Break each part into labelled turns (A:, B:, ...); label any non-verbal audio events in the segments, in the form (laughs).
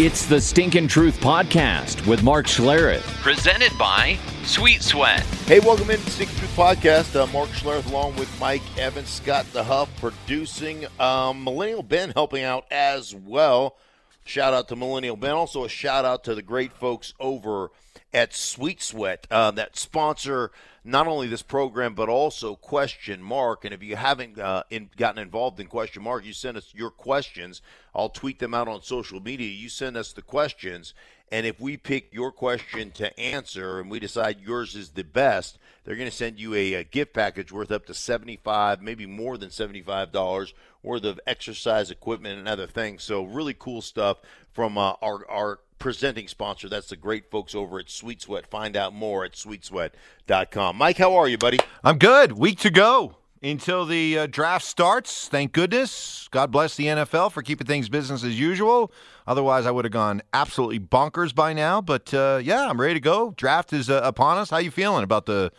A: It's the Stinkin' Truth Podcast with Mark Schlereth, presented by Sweet Sweat.
B: Hey, welcome into Stinkin' Truth Podcast. Uh, Mark Schlereth along with Mike Evans, Scott the Huff producing. Um, Millennial Ben helping out as well. Shout out to Millennial Ben. Also a shout out to the great folks over at Sweet Sweat uh, that sponsor not only this program but also Question Mark. And if you haven't uh, in, gotten involved in Question Mark, you send us your questions. I'll tweet them out on social media. You send us the questions, and if we pick your question to answer and we decide yours is the best, they're going to send you a, a gift package worth up to seventy-five, maybe more than seventy-five dollars worth of exercise equipment and other things. So really cool stuff from uh, our our presenting sponsor. That's the great folks over at Sweet Sweat. Find out more at sweetsweat.com. Mike, how are you, buddy?
C: I'm good. Week to go until the uh, draft starts. Thank goodness. God bless the NFL for keeping things business as usual. Otherwise, I would have gone absolutely bonkers by now. But uh, yeah, I'm ready to go. Draft is uh, upon us. How you feeling about the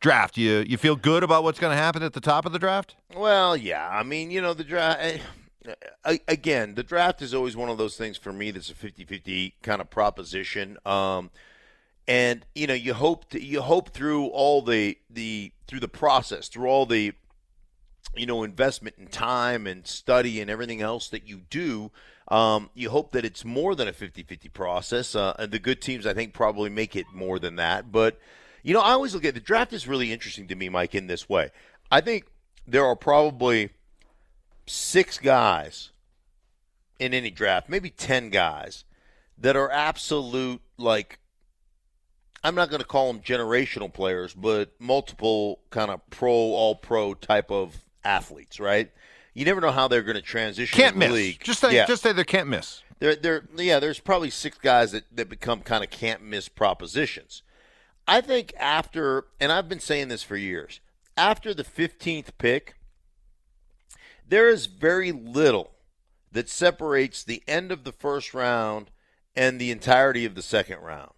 C: draft? You you feel good about what's going to happen at the top of the draft?
B: Well, yeah. I mean, you know, the draft. Again, the draft is always one of those things for me that's a 50-50 kind of proposition. Um, and you know, you hope to, you hope through all the the through the process, through all the you know investment in time and study and everything else that you do um, you hope that it's more than a 50-50 process. Uh, the good teams i think probably make it more than that. But you know i always look at the draft is really interesting to me mike in this way. I think there are probably six guys in any draft maybe 10 guys that are absolute like I'm not going to call them generational players, but multiple kind of pro, all pro type of athletes, right? You never know how they're going to transition.
C: Can't miss.
B: League.
C: Just say
B: yeah.
C: just say they can't miss.
B: There, there, yeah. There's probably six guys that that become kind of can't miss propositions. I think after, and I've been saying this for years, after the 15th pick, there is very little that separates the end of the first round and the entirety of the second round.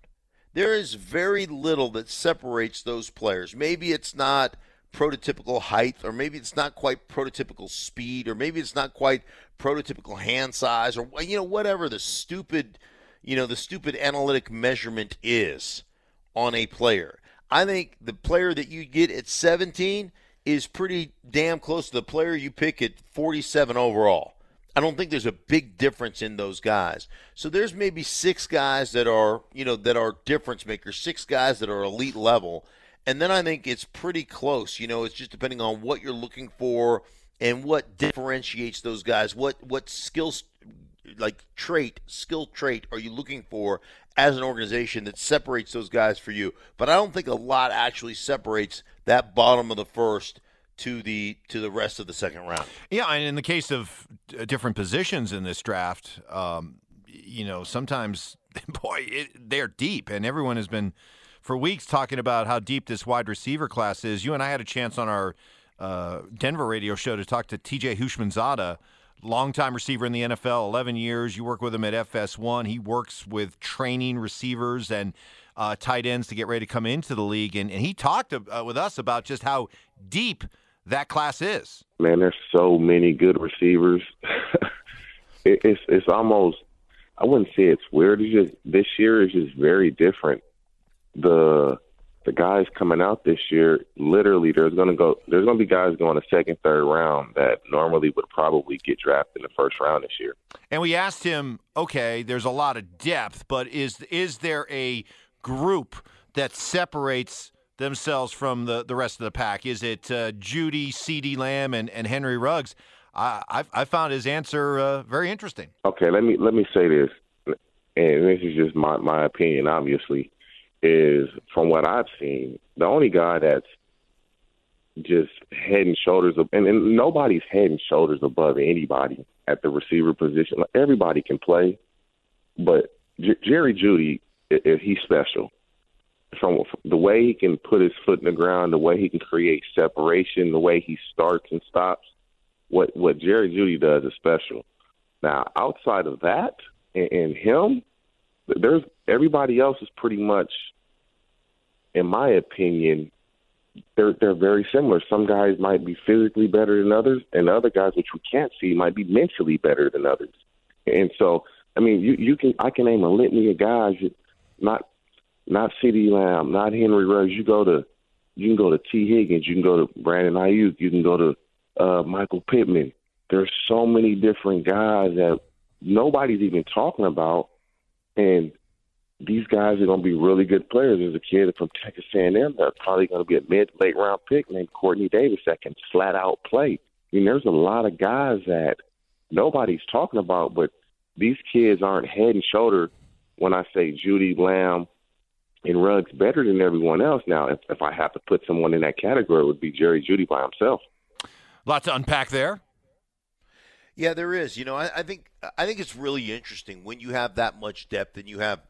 B: There is very little that separates those players. Maybe it's not prototypical height, or maybe it's not quite prototypical speed, or maybe it's not quite prototypical hand size, or you know whatever the stupid, you know the stupid analytic measurement is on a player. I think the player that you get at 17 is pretty damn close to the player you pick at 47 overall. I don't think there's a big difference in those guys. So there's maybe six guys that are, you know, that are difference makers, six guys that are elite level. And then I think it's pretty close. You know, it's just depending on what you're looking for and what differentiates those guys. What what skills like trait, skill trait are you looking for as an organization that separates those guys for you? But I don't think a lot actually separates that bottom of the first to the to the rest of the second round.
C: Yeah, and in the case of uh, different positions in this draft, um, you know, sometimes (laughs) boy, it, they're deep, and everyone has been for weeks talking about how deep this wide receiver class is. You and I had a chance on our uh, Denver radio show to talk to T.J. Houshmandzadeh, longtime receiver in the NFL, 11 years. You work with him at FS1. He works with training receivers and uh, tight ends to get ready to come into the league, and, and he talked uh, with us about just how deep that class is.
D: Man, there's so many good receivers. (laughs) it, it's it's almost I wouldn't say it's weird. It's just this year is just very different. The the guys coming out this year, literally, there's going to go, there's going to be guys going to second, third round that normally would probably get drafted in the first round this year.
C: And we asked him, okay, there's a lot of depth, but is is there a group that separates themselves from the, the rest of the pack? Is it uh, Jeudy, CeeDee Lamb, and, and Henry Ruggs? I, I've, I found his answer uh, very interesting.
D: Okay, let me let me say this, and this is just my my opinion. Obviously, is from what I've seen, the only guy that's just head and shoulders and, and nobody's head and shoulders above anybody at the receiver position. Like, everybody can play, but J- Jerry Jeudy, he's special. From the way he can put his foot in the ground, the way he can create separation, the way he starts and stops, what what Jerry Jeudy does is special. Now, outside of that, and, and him, there's everybody else is pretty much in my opinion, they're they're very similar. Some guys might be physically better than others, and other guys, which we can't see, might be mentally better than others. And so, I mean, you you can I can name a litany of guys, not not CeeDee Lamb, not Henry Ruggs. You go to you can go to Tee Higgins, you can go to Brandon Aiyuk, you can go to uh, Michael Pittman. There's so many different guys that nobody's even talking about, and these guys are going to be really good players. There's a kid from Texas A&M that's probably going to be a mid late round pick named Quartney Davis that can flat out play. I mean, there's a lot of guys that nobody's talking about, but these kids aren't head and shoulder. When I say Jeudy Lamb and Ruggs better than everyone else, now if, if I have to put someone in that category, it would be Jerry Jeudy by himself.
C: Lots to unpack there.
B: Yeah, there is. You know, I, I, think I think it's really interesting when you have that much depth and you have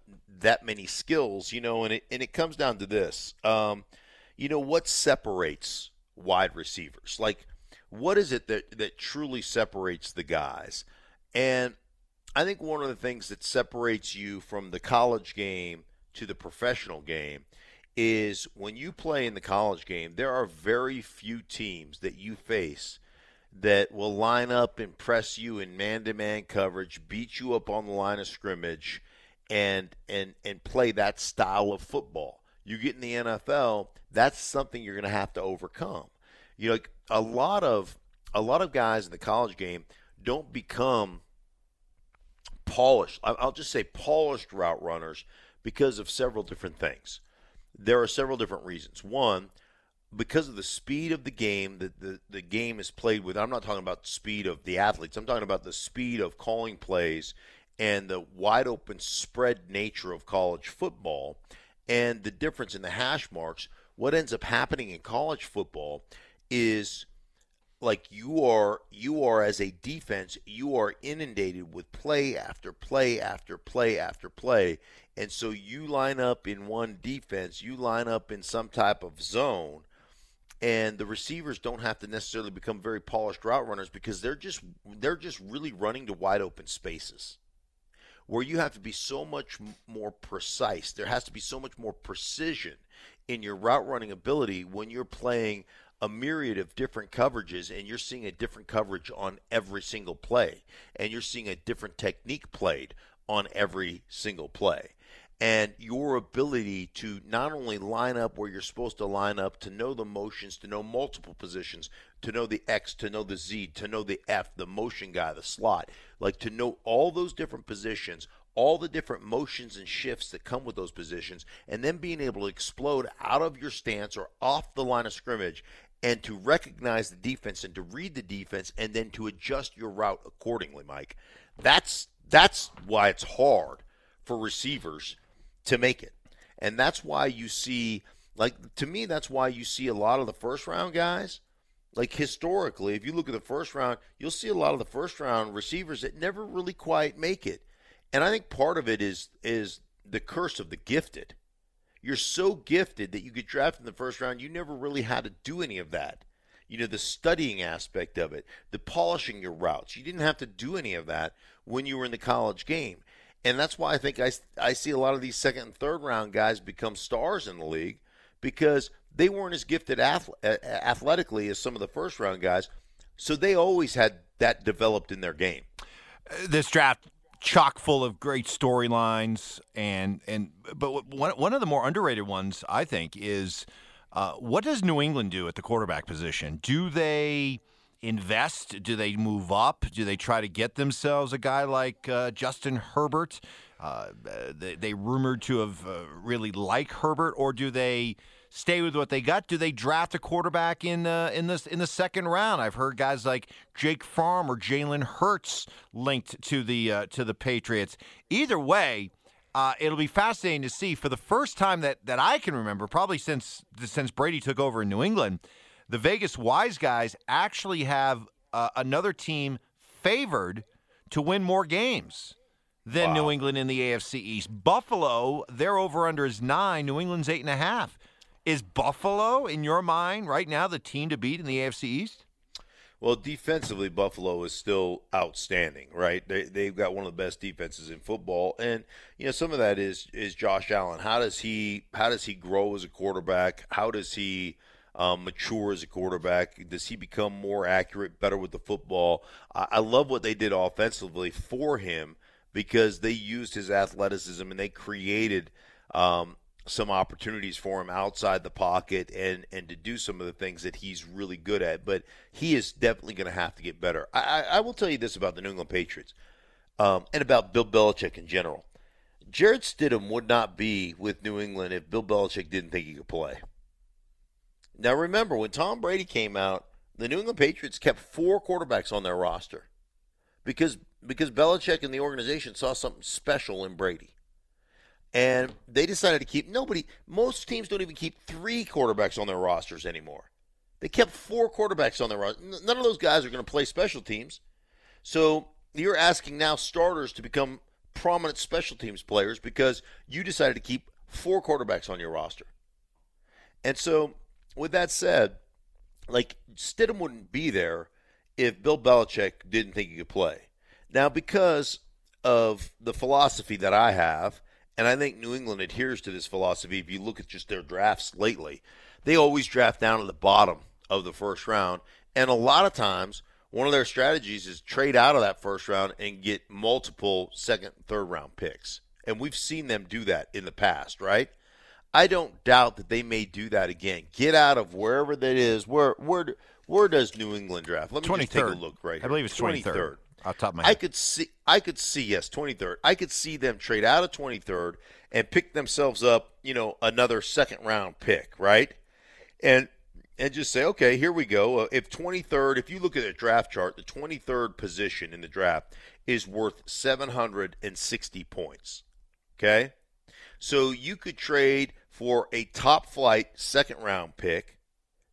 B: that many skills. You know, and it and it comes down to this. Um, you know, what separates wide receivers? Like, what is it that that truly separates the guys? And I think one of the things that separates you from the college game to the professional game is when you play in the college game. There are very few teams that you face that will line up and press you in man-to-man coverage, beat you up on the line of scrimmage, and and and play that style of football. You get in the NFL, that's something you're going to have to overcome. You know, a lot of a lot of guys in the college game don't become polished. I'll just say polished route runners because of several different things. There are several different reasons. One, because of the speed of the game that the, the game is played with, I'm not talking about speed of the athletes. I'm talking about the speed of calling plays and the wide open spread nature of college football and the difference in the hash marks. What ends up happening in college football is like you are you are as a defense you are inundated with play after play after play after play and so you line up in one defense you line up in some type of zone and the receivers don't have to necessarily become very polished route runners because they're just they're just really running to wide open spaces where you have to be so much more precise. There has to be so much more precision in your route running ability when you're playing a myriad of different coverages and you're seeing a different coverage on every single play and you're seeing a different technique played on every single play and your ability to not only line up where you're supposed to line up, to know the motions, to know multiple positions, to know the X, to know the Z, to know the F, the motion guy, the slot, like to know all those different positions, all the different motions and shifts that come with those positions, and then being able to explode out of your stance or off the line of scrimmage and to recognize the defense and to read the defense and then to adjust your route accordingly, Mike. That's that's why it's hard for receivers to make it. And that's why you see, like, to me, that's why you see a lot of the first round guys. Like, historically, if you look at the first round, you'll see a lot of the first round receivers that never really quite make it. And I think part of it is is the curse of the gifted. You're so gifted that you get drafted in the first round, you never really had to do any of that. You know, the studying aspect of it, the polishing your routes. You didn't have to do any of that when you were in the college game. And that's why I think I, I see a lot of these second and third round guys become stars in the league because they weren't as gifted athletically as some of the first round guys. So they always had that developed in their game.
C: This draft chock full of great storylines, and and but one one of the more underrated ones I think is uh, what does New England do at the quarterback position? Do they invest? Do they move up? Do they try to get themselves a guy like uh, Justin Herbert? Uh, they, they rumored to have uh, really like Herbert, or do they? stay with what they got? Do they draft a quarterback in uh, in this in the second round? I've heard guys like Jake Fromm or Jalen Hurts linked to the uh, to the Patriots. Either way, uh, it'll be fascinating to see for the first time that that I can remember, probably since since Brady took over in New England. The Vegas wise guys actually have uh, another team favored to win more games than wow. New England in the AFC East. Buffalo, their over under is nine. New England's eight and a half. Is Buffalo, in your mind, right now, the team to beat in the AFC East?
B: Well, defensively, Buffalo is still outstanding, right? They they've got one of the best defenses in football, and you know some of that is is Josh Allen. How does he how does he grow as a quarterback? How does he um, mature as a quarterback? Does he become more accurate, better with the football? I, I love what they did offensively for him because they used his athleticism and they created um, some opportunities for him outside the pocket and and to do some of the things that he's really good at. But he is definitely going to have to get better. I, I, will tell you this about the New England Patriots um, and about Bill Belichick in general. Jarrett Stidham would not be with New England if Bill Belichick didn't think he could play. Now remember when Tom Brady came out, the New England Patriots kept four quarterbacks on their roster because because Belichick and the organization saw something special in Brady and they decided to keep nobody. Most teams don't even keep three quarterbacks on their rosters anymore. They kept four quarterbacks on their roster. None of those guys are going to play special teams. So you're asking now starters to become prominent special teams players because you decided to keep four quarterbacks on your roster. And so, with that said, like Stidham wouldn't be there if Bill Belichick didn't think he could play. Now, because of the philosophy that I have and I think New England adheres to this philosophy. If you look at just their drafts lately, they always draft down at the bottom of the first round. And a lot of times, one of their strategies is trade out of that first round and get multiple second, third round picks. And we've seen them do that in the past, right? I don't doubt that they may do that again. Get out of wherever that is. Where where where does New England draft? Let me 23rd. just take a look right here.
C: I believe it's 23rd. Off top of my
B: head. I could see I could see yes, 23rd. I could see them trade out of 23rd and pick themselves up, you know, another second round pick, right? And and just say, okay, here we go. If 23rd, if you look at the draft chart, the 23rd position in the draft is worth 760 points. Okay? So you could trade for a top flight second round pick.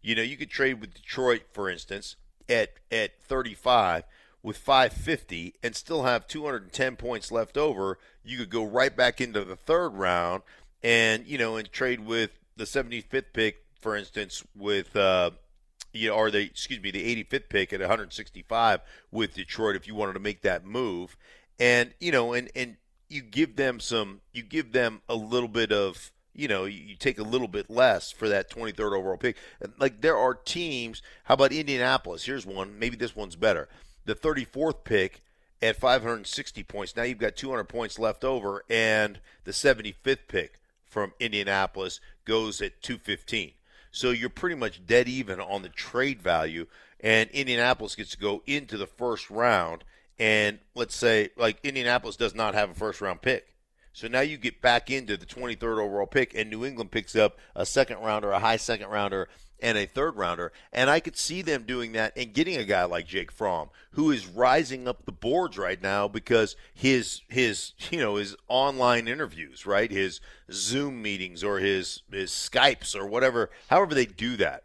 B: You know, you could trade with Detroit, for instance, at at 35 with 550 and still have 210 points left over, you could go right back into the third round and you know and trade with the 75th pick, for instance, with uh, you know, or the excuse me, the 85th pick at 165 with Detroit if you wanted to make that move, and you know, and and you give them some, you give them a little bit of you know, you take a little bit less for that 23rd overall pick. Like there are teams. How about Indianapolis? Here's one. Maybe this one's better the 34th pick at 560 points. Now you've got 200 points left over, and the 75th pick from Indianapolis goes at 215. So you're pretty much dead even on the trade value, and Indianapolis gets to go into the first round. And let's say, like, Indianapolis does not have a first round pick. So now you get back into the 23rd overall pick, and New England picks up a second rounder, a high second rounder, and a third rounder. And I could see them doing that and getting a guy like Jake Fromm, who is rising up the boards right now because his his (laughs) you know his online interviews, right, his Zoom meetings or his his Skypes or whatever, however they do that.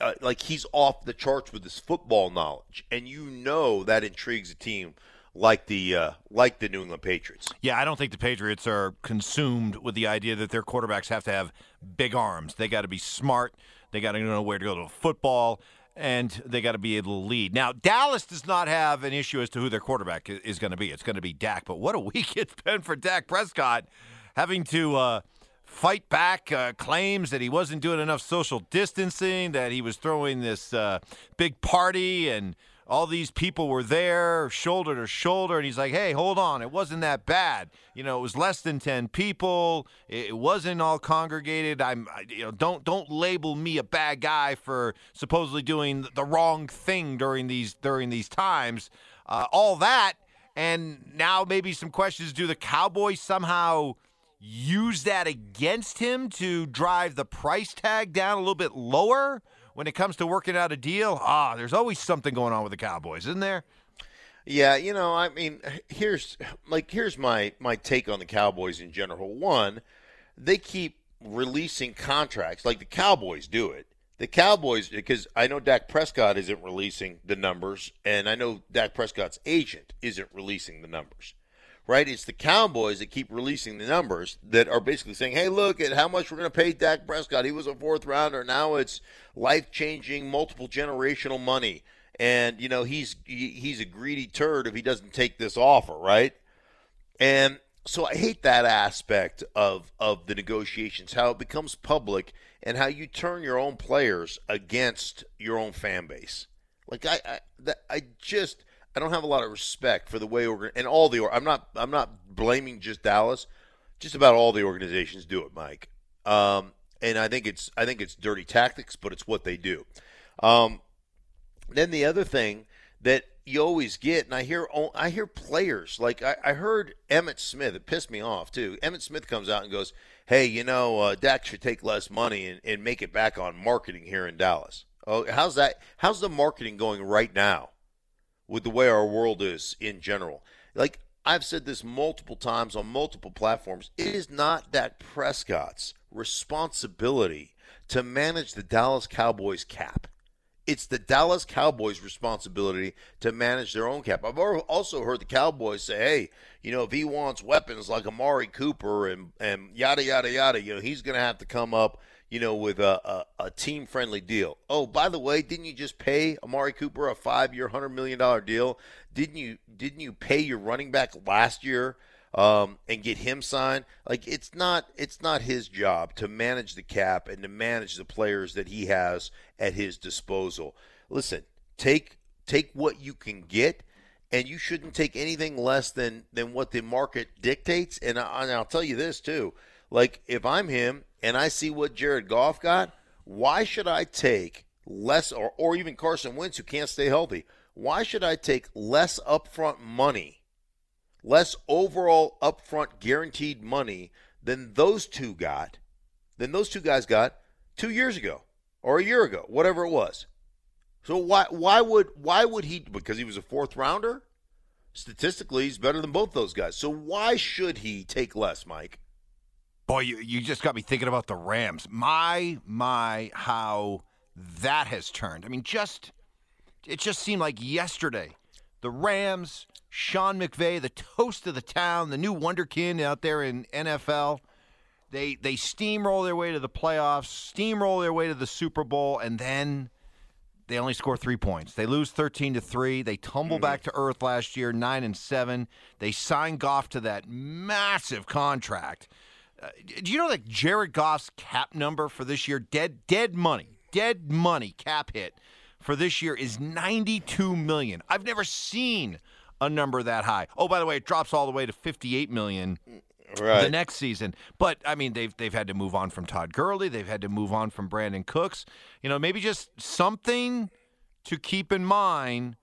B: Uh, like he's off the charts with his football knowledge, and you know that intrigues a team like the uh, like the New England Patriots.
C: Yeah, I don't think the Patriots are consumed with the idea that their quarterbacks have to have big arms. They got to be smart. They got to know where to go to football, and they got to be able to lead. Now, Dallas does not have an issue as to who their quarterback is going to be. It's going to be Dak. But what a (laughs) week it's been for Dak Prescott, having to. Uh, fight back uh, claims that he wasn't doing enough social distancing, that he was throwing this uh, big party and all these people were there, shoulder to shoulder, and he's like, "Hey, hold on, it wasn't that bad. You know, it was less than ten people. It, wasn't all congregated. I'm, you know, don't don't label me a bad guy for supposedly doing the wrong thing during these during these times. Uh, all that, and now maybe some questions: Do the Cowboys somehow?" use that against him to drive the price tag down a little bit lower? When it comes to working out a deal, ah, there's always something going on with the Cowboys, isn't there?
B: Yeah, you know, I mean, here's like here's my my take on the Cowboys in general. One, they keep releasing contracts like the Cowboys do it. The Cowboys, because I know Dak Prescott isn't releasing the numbers, and I know Dak Prescott's agent isn't releasing the numbers right? It's the Cowboys that keep releasing the numbers that are basically saying, hey, look at how much we're going to pay Dak Prescott. He was a fourth rounder. Now it's life changing, multiple generational money. And, you know, he's he's a greedy turd if he doesn't take this offer, right? And so I hate that aspect of, of the negotiations, how it becomes public and how you turn your own players against your own fan base. Like I, I, I just I don't have a lot of respect for the way organ and all the. I'm not. I'm not blaming just Dallas. Just about all the organizations do it, Mike. Um, and I think it's. I think it's dirty tactics, but it's what they do. Um, then the other thing that you always get, and I hear I hear players like I, I, heard Emmitt Smith. It pissed me off too. Emmitt Smith comes out and goes, "Hey, you know, uh, Dak should take less money and, and make it back on marketing here in Dallas." Oh, how's that? How's the marketing going right now? With the way our world is in general. Like I've said this multiple times on multiple platforms, it is not Dak Prescott's responsibility to manage the Dallas Cowboys cap. It's the Dallas Cowboys' responsibility to manage their own cap. I've also heard the Cowboys say, "Hey, you know, if he wants weapons like Amari Cooper and and yada yada yada, you know, he's going to have to come up you know, with a, a, a team friendly deal. Oh, by the way, didn't you just pay Amari Cooper a five year, hundred million dollar deal? Didn't you didn't you pay your running back last year um, and get him signed? Like it's not it's not his job to manage the cap and to manage the players that he has at his disposal. Listen, take take what you can get and you shouldn't take anything less than than what the market dictates. And, I, and I'll tell you this too: like if I'm him and I see what Jared Goff got, why should I take less, or, or even Carson Wentz, who can't stay healthy? Why should I take less upfront money, less overall upfront guaranteed money than those two got, than those two guys got two years ago or a year ago, whatever it was? So why why would why would he because he was a fourth rounder? Statistically, he's better than both those guys. So why should he take less, Mike?
C: Boy, you, you just got me thinking about the Rams. My, my, how that has turned. I mean, just, it just seemed like yesterday. The Rams, Sean McVay, the toast of the town, the new wonderkin out there in NFL. They they steamroll their way to the playoffs, steamroll their way to the Super Bowl, and then they only score three points. They lose thirteen to three. They tumble mm-hmm. back to earth last year, nine and seven. They sign Goff to that massive contract uh, do you know that Jared Goff's cap number for this year, dead dead money, dead money cap hit for this year is 92 million. I've never seen a number that high. Oh, by the way, it drops all the way to 58 million right. the next season. But I mean, they've they've had to move on from Todd Gurley. They've had to move on from Brandin Cooks. You know, maybe just something to keep in mind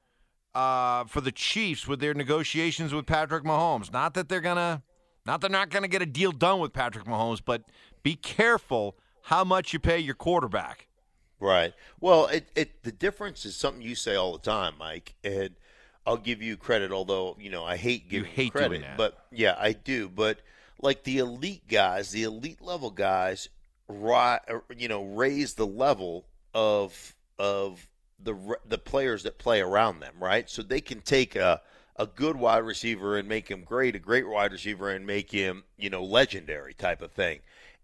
C: uh, for the Chiefs with their negotiations with Patrick Mahomes. Not that they're gonna not they're not going to get a deal done with Patrick Mahomes, but be careful how much you pay your quarterback.
B: Right. Well, it, it the difference is something you say all the time, Mike, and I'll give you credit. Although you know I hate giving
C: you hate
B: credit,
C: but
B: yeah, I do. But like the elite guys, the elite level guys, ri- er, you know, raise the level of of the the players that play around them, right? So they can take a a good wide receiver and make him great, a great wide receiver and make him, you know, legendary type of thing.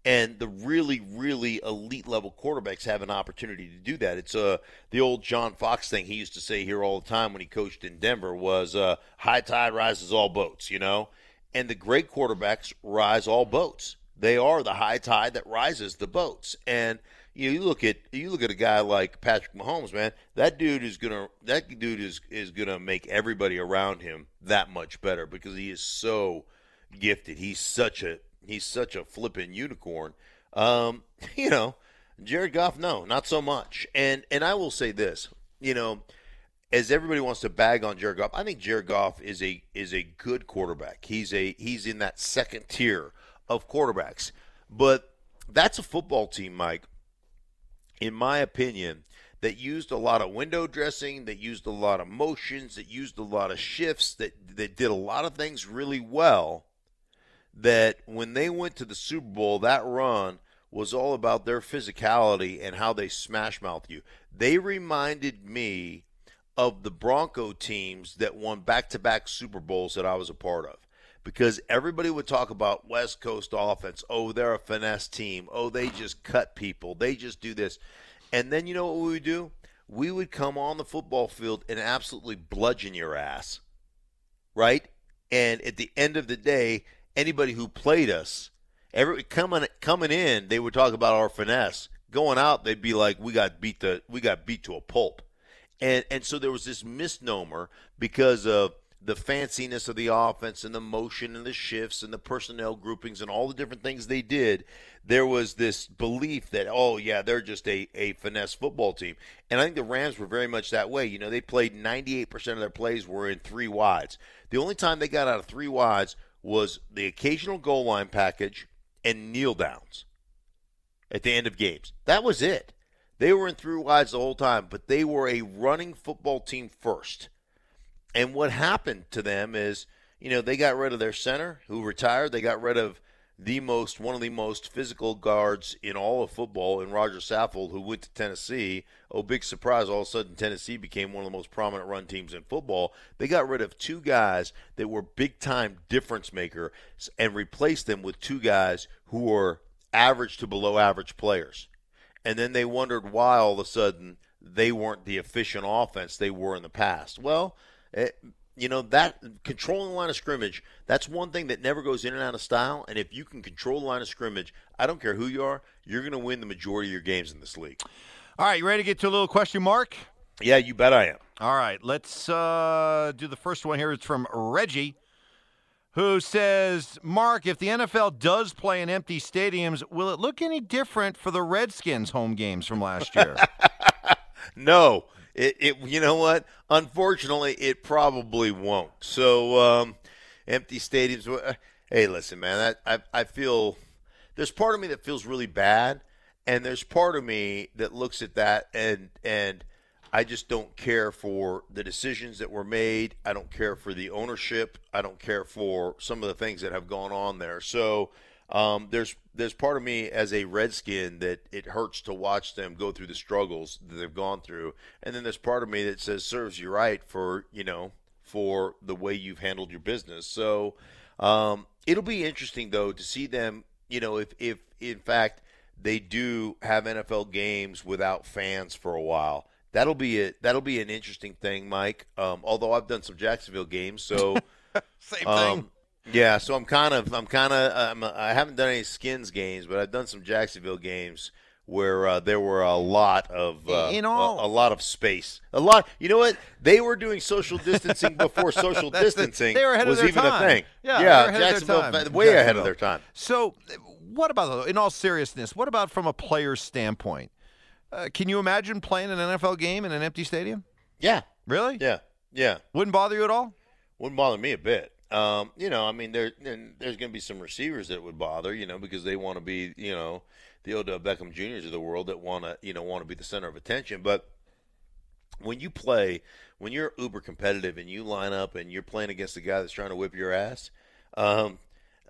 B: And the really, really elite level quarterbacks have an opportunity to do that. It's uh, the old John Fox thing he used to say here all the time when he coached in Denver was uh, high tide rises all boats, you know? And the great quarterbacks rise all boats. They are the high tide that rises the boats. And, you, know, you look at you look at a guy like Patrick Mahomes, man. That dude is gonna that dude is is gonna make everybody around him that much better because he is so gifted. He's such a he's such a flipping unicorn. Um, (laughs) you know, Jared Goff, no, not so much. And and I will say this, you know, as everybody wants to bag on Jared Goff, I think Jared Goff is a is a good quarterback. He's a he's in that second tier of quarterbacks. But that's a football team, Mike, in my opinion, that used a lot of window dressing, that used a lot of motions, that used a lot of shifts, that that did a lot of things really well. That when they went to the Super Bowl, that run was all about their physicality and how they smash mouth you. They reminded me of the Bronco teams that won back to back Super Bowls that I was a part of. Because everybody would talk about West Coast offense. Oh, they're a finesse team. Oh, they just cut people. They just do this. And then you know what we would do? We would come on the football field and absolutely bludgeon your ass. Right? And at the end of the day, anybody who played us, every coming coming in, they would talk about our finesse. Going out, they'd be like, "We got beat the we got beat to a pulp." And and so there was this misnomer because of the fanciness of the offense and the motion and the shifts and the personnel groupings and all the different things they did, there was this belief that, oh, yeah, they're just a, a finesse football team. And I think the Rams were very much that way. You know, they played 98% of their plays were in three wides. The only time they got out of three wides was the occasional goal line package and kneel downs at the end of games. That was it. They were in three wides the whole time, but they were a running football team first. And what happened to them is, you know, they got rid of their center who retired. They got rid of the most one of the most physical guards in all of football in Rodger Saffold, who went to Tennessee. Oh, big surprise! All of a sudden, Tennessee became one of the most prominent run teams in football. They got rid of two guys that were big time difference makers and replaced them with two guys who were average to below average players and then they wondered why all of a sudden they weren't the efficient offense they were in the past. Well, it, you know that controlling the line of scrimmage that's one thing that never goes in and out of style. And if you can control the line of scrimmage i don't care who you are you're going to win the majority of your games in this league.
C: All right you ready to get to a little question mark?
B: Yeah you bet i am.
C: All right let's uh, do the first one here. It's from reggie who says, Mark, if the NFL does play in empty stadiums, will it look any different for the Redskins home games from last year? (laughs)
B: no. It, it, you know what? Unfortunately, it probably won't. So, um, empty stadiums. Uh, hey, listen, man. I, I, I feel there's part of me that feels really bad, and there's part of me that looks at that and and I just don't care for the decisions that were made. I don't care for the ownership. I don't care for some of the things that have gone on there. So um, there's there's part of me as a Redskin that it hurts to watch them go through the struggles that they've gone through, and then there's part of me that says serves you right for you know for the way you've handled your business. So um, it'll be interesting though to see them. You know, if if in fact they do have NFL games without fans for a while that'll be a that'll be an interesting thing, Mike. Um, although I've done some Jacksonville games, so (laughs)
C: same um, thing.
B: Yeah, so I'm kind of I'm kind of I haven't done any Skins games, but I've done some Jacksonville games where uh, there were a lot of uh,
C: in all
B: a, a, lot of space. A lot. You know what? They were doing social distancing before (laughs) social distancing
C: the,
B: was even
C: time.
B: a thing.
C: Yeah,
B: yeah Jacksonville way ahead of their time.
C: So, what about in all seriousness? What about from a player's standpoint? Uh, can you imagine playing an NFL game in an empty stadium?
B: Yeah.
C: Really?
B: Yeah. Yeah.
C: Wouldn't bother you at all?
B: Wouldn't bother me a bit. Um, you know, I mean, there there's going to be some receivers that would bother, you know, because they want to be, you know, the Odell Beckham Juniors of the world that want to, you know, want to be the center of attention. But when you play, when you're uber competitive and you line up and you're playing against a guy that's trying to whip your ass, um,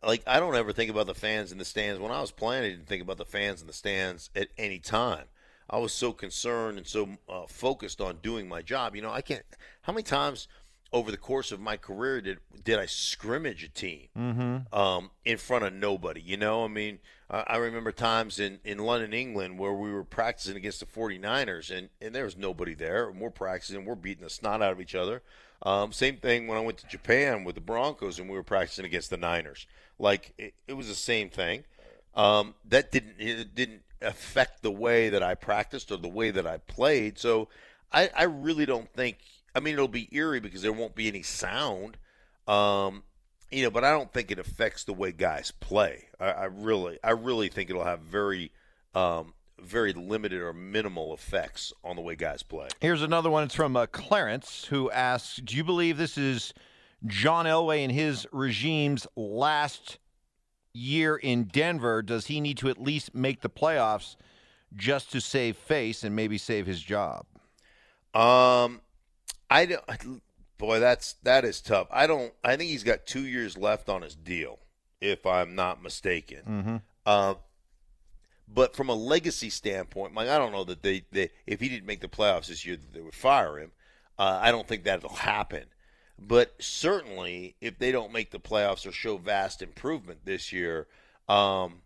B: like I don't ever think about the fans in the stands. When I was playing, I didn't think about the fans in the stands at any time. I was so concerned and so uh, focused on doing my job. You know, I can't. How many times over the course of my career did did I scrimmage a team
C: mm-hmm.
B: um, in front of nobody? You know, I mean, I, I remember times in, in London, England, where we were practicing against the 49ers, and, and there was nobody there. And we're practicing, we're beating the snot out of each other. Um, same thing when I went to Japan with the Broncos, and we were practicing against the Niners. Like it, it was the same thing. Um, that didn't it didn't affect the way that I practiced or the way that I played. So I, I really don't think. I mean, it'll be eerie because there won't be any sound. Um, you know, but I don't think it affects the way guys play. I, I really, I really think it'll have very, um, very limited or minimal effects on the way guys play.
C: Here's another one. It's from uh, Clarence, who asks, "Do you believe this is John Elway and his regime's last year in Denver? Does he need to at least make the playoffs just to save face and maybe save his job?"
B: Um, I don't. Boy, that's that is tough. I don't. I think he's got two years left on his deal, if I'm not mistaken.
C: Mm-hmm.
B: Uh, but from a legacy standpoint, like I don't know that they, they if he didn't make the playoffs this year, that they would fire him. Uh, I don't think that'll happen. But certainly, if they don't make the playoffs or show vast improvement this year, um,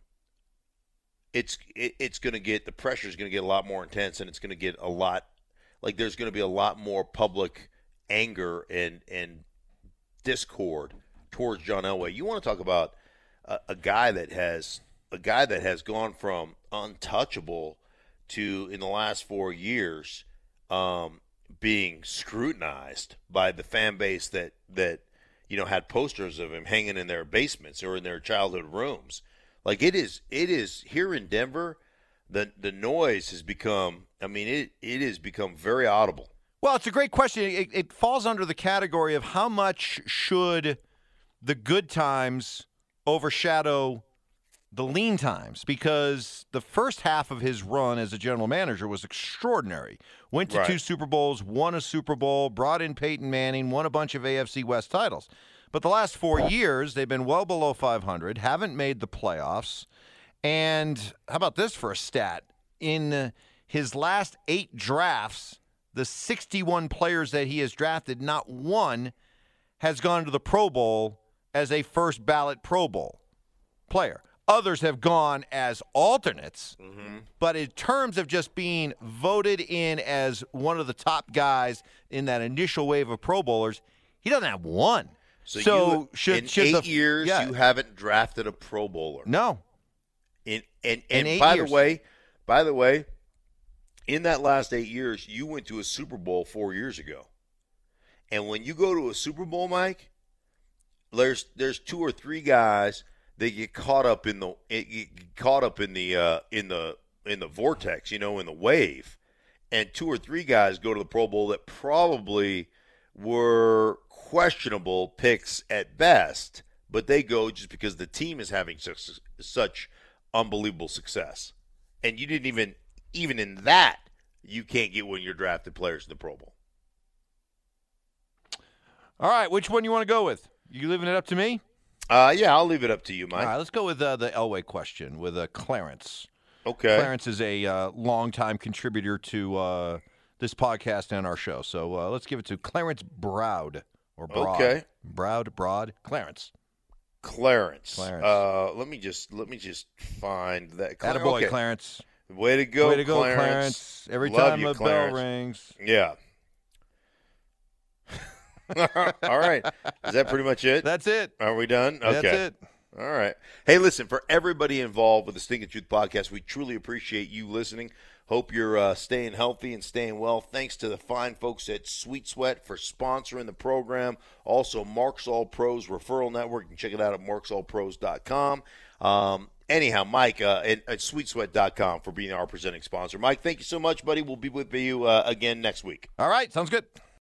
B: it's it, it's going to get the pressure is going to get a lot more intense, and it's going to get a lot like there's going to be a lot more public anger and and discord towards John Elway. You want to talk about a, a guy that has a guy that has gone from untouchable to in the last four years um, being scrutinized by the fan base that that you know had posters of him hanging in their basements or in their childhood rooms. Like it is, it is here in Denver. The the noise has become. I mean, it it has become very audible.
C: Well, it's a great question. It, it falls under the category of how much should the good times overshadow the lean times because the first half of his run as a general manager was extraordinary. Went to
B: Right.
C: two Super Bowls, won a Super Bowl, brought in Peyton Manning, won a bunch of AFC West titles. But the last four years, they've been well below 500, haven't made the playoffs. And how about this for a stat? In his last eight drafts, the 61 players that he has drafted, not one has gone to the Pro Bowl as a first ballot Pro Bowl player. Others have gone as alternates, mm-hmm. but in terms of just being voted in as one of the top guys in that initial wave of Pro Bowlers, he doesn't have one.
B: So,
C: So,
B: you,
C: should
B: in
C: should
B: eight
C: the,
B: years
C: yeah.
B: you haven't drafted a Pro Bowler.
C: no
B: In and
C: In
B: and by
C: years.
B: the way, by the way, in that last eight years, you went to a Super Bowl four years ago. And when you go to a Super Bowl, Mike, there's there's two or three guys that get caught up in the get caught up in the uh, in the in the vortex, you know, in the wave, and two or three guys go to the Pro Bowl that probably were questionable picks at best, but they go just because the team is having such such unbelievable success, and you didn't even even in that you can't get one of your drafted players in the Pro Bowl.
C: All right, which one you want to go with? You leaving it up to me?
B: Uh, yeah, I'll leave it up to you, Mike.
C: All right, let's go with uh, the Elway question with uh, Clarence.
B: okay.
C: Clarence is a uh, longtime contributor to uh, this podcast and our show. So uh, let's give it to Clarence Broad or Broad.
B: Okay.
C: Broad, Broad, Clarence.
B: Clarence.
C: Clarence.
B: Uh, let me just let me just find that. Cla-
C: Attaboy,
B: okay.
C: Clarence.
B: Way to go,
C: Way to go,
B: Clarence.
C: Clarence. Every
B: Love
C: time
B: you,
C: a
B: Clarence.
C: bell rings.
B: Yeah. (laughs) All right. Is that pretty much it?
C: That's it.
B: Are we done? Okay.
C: That's it.
B: All right. Hey, listen, for everybody involved with the Stinking Truth podcast, we truly appreciate you listening. Hope you're uh, staying healthy and staying well. Thanks to the fine folks at Sweet Sweat for sponsoring the program. Also, Marks All Pros Referral Network. You can check it out at marksallpros.com. Um, anyhow, Mike uh, at, at sweetsweat.com for being our presenting sponsor. Mike, thank you so much, buddy. We'll be with you uh, again next week.
C: All right, sounds good.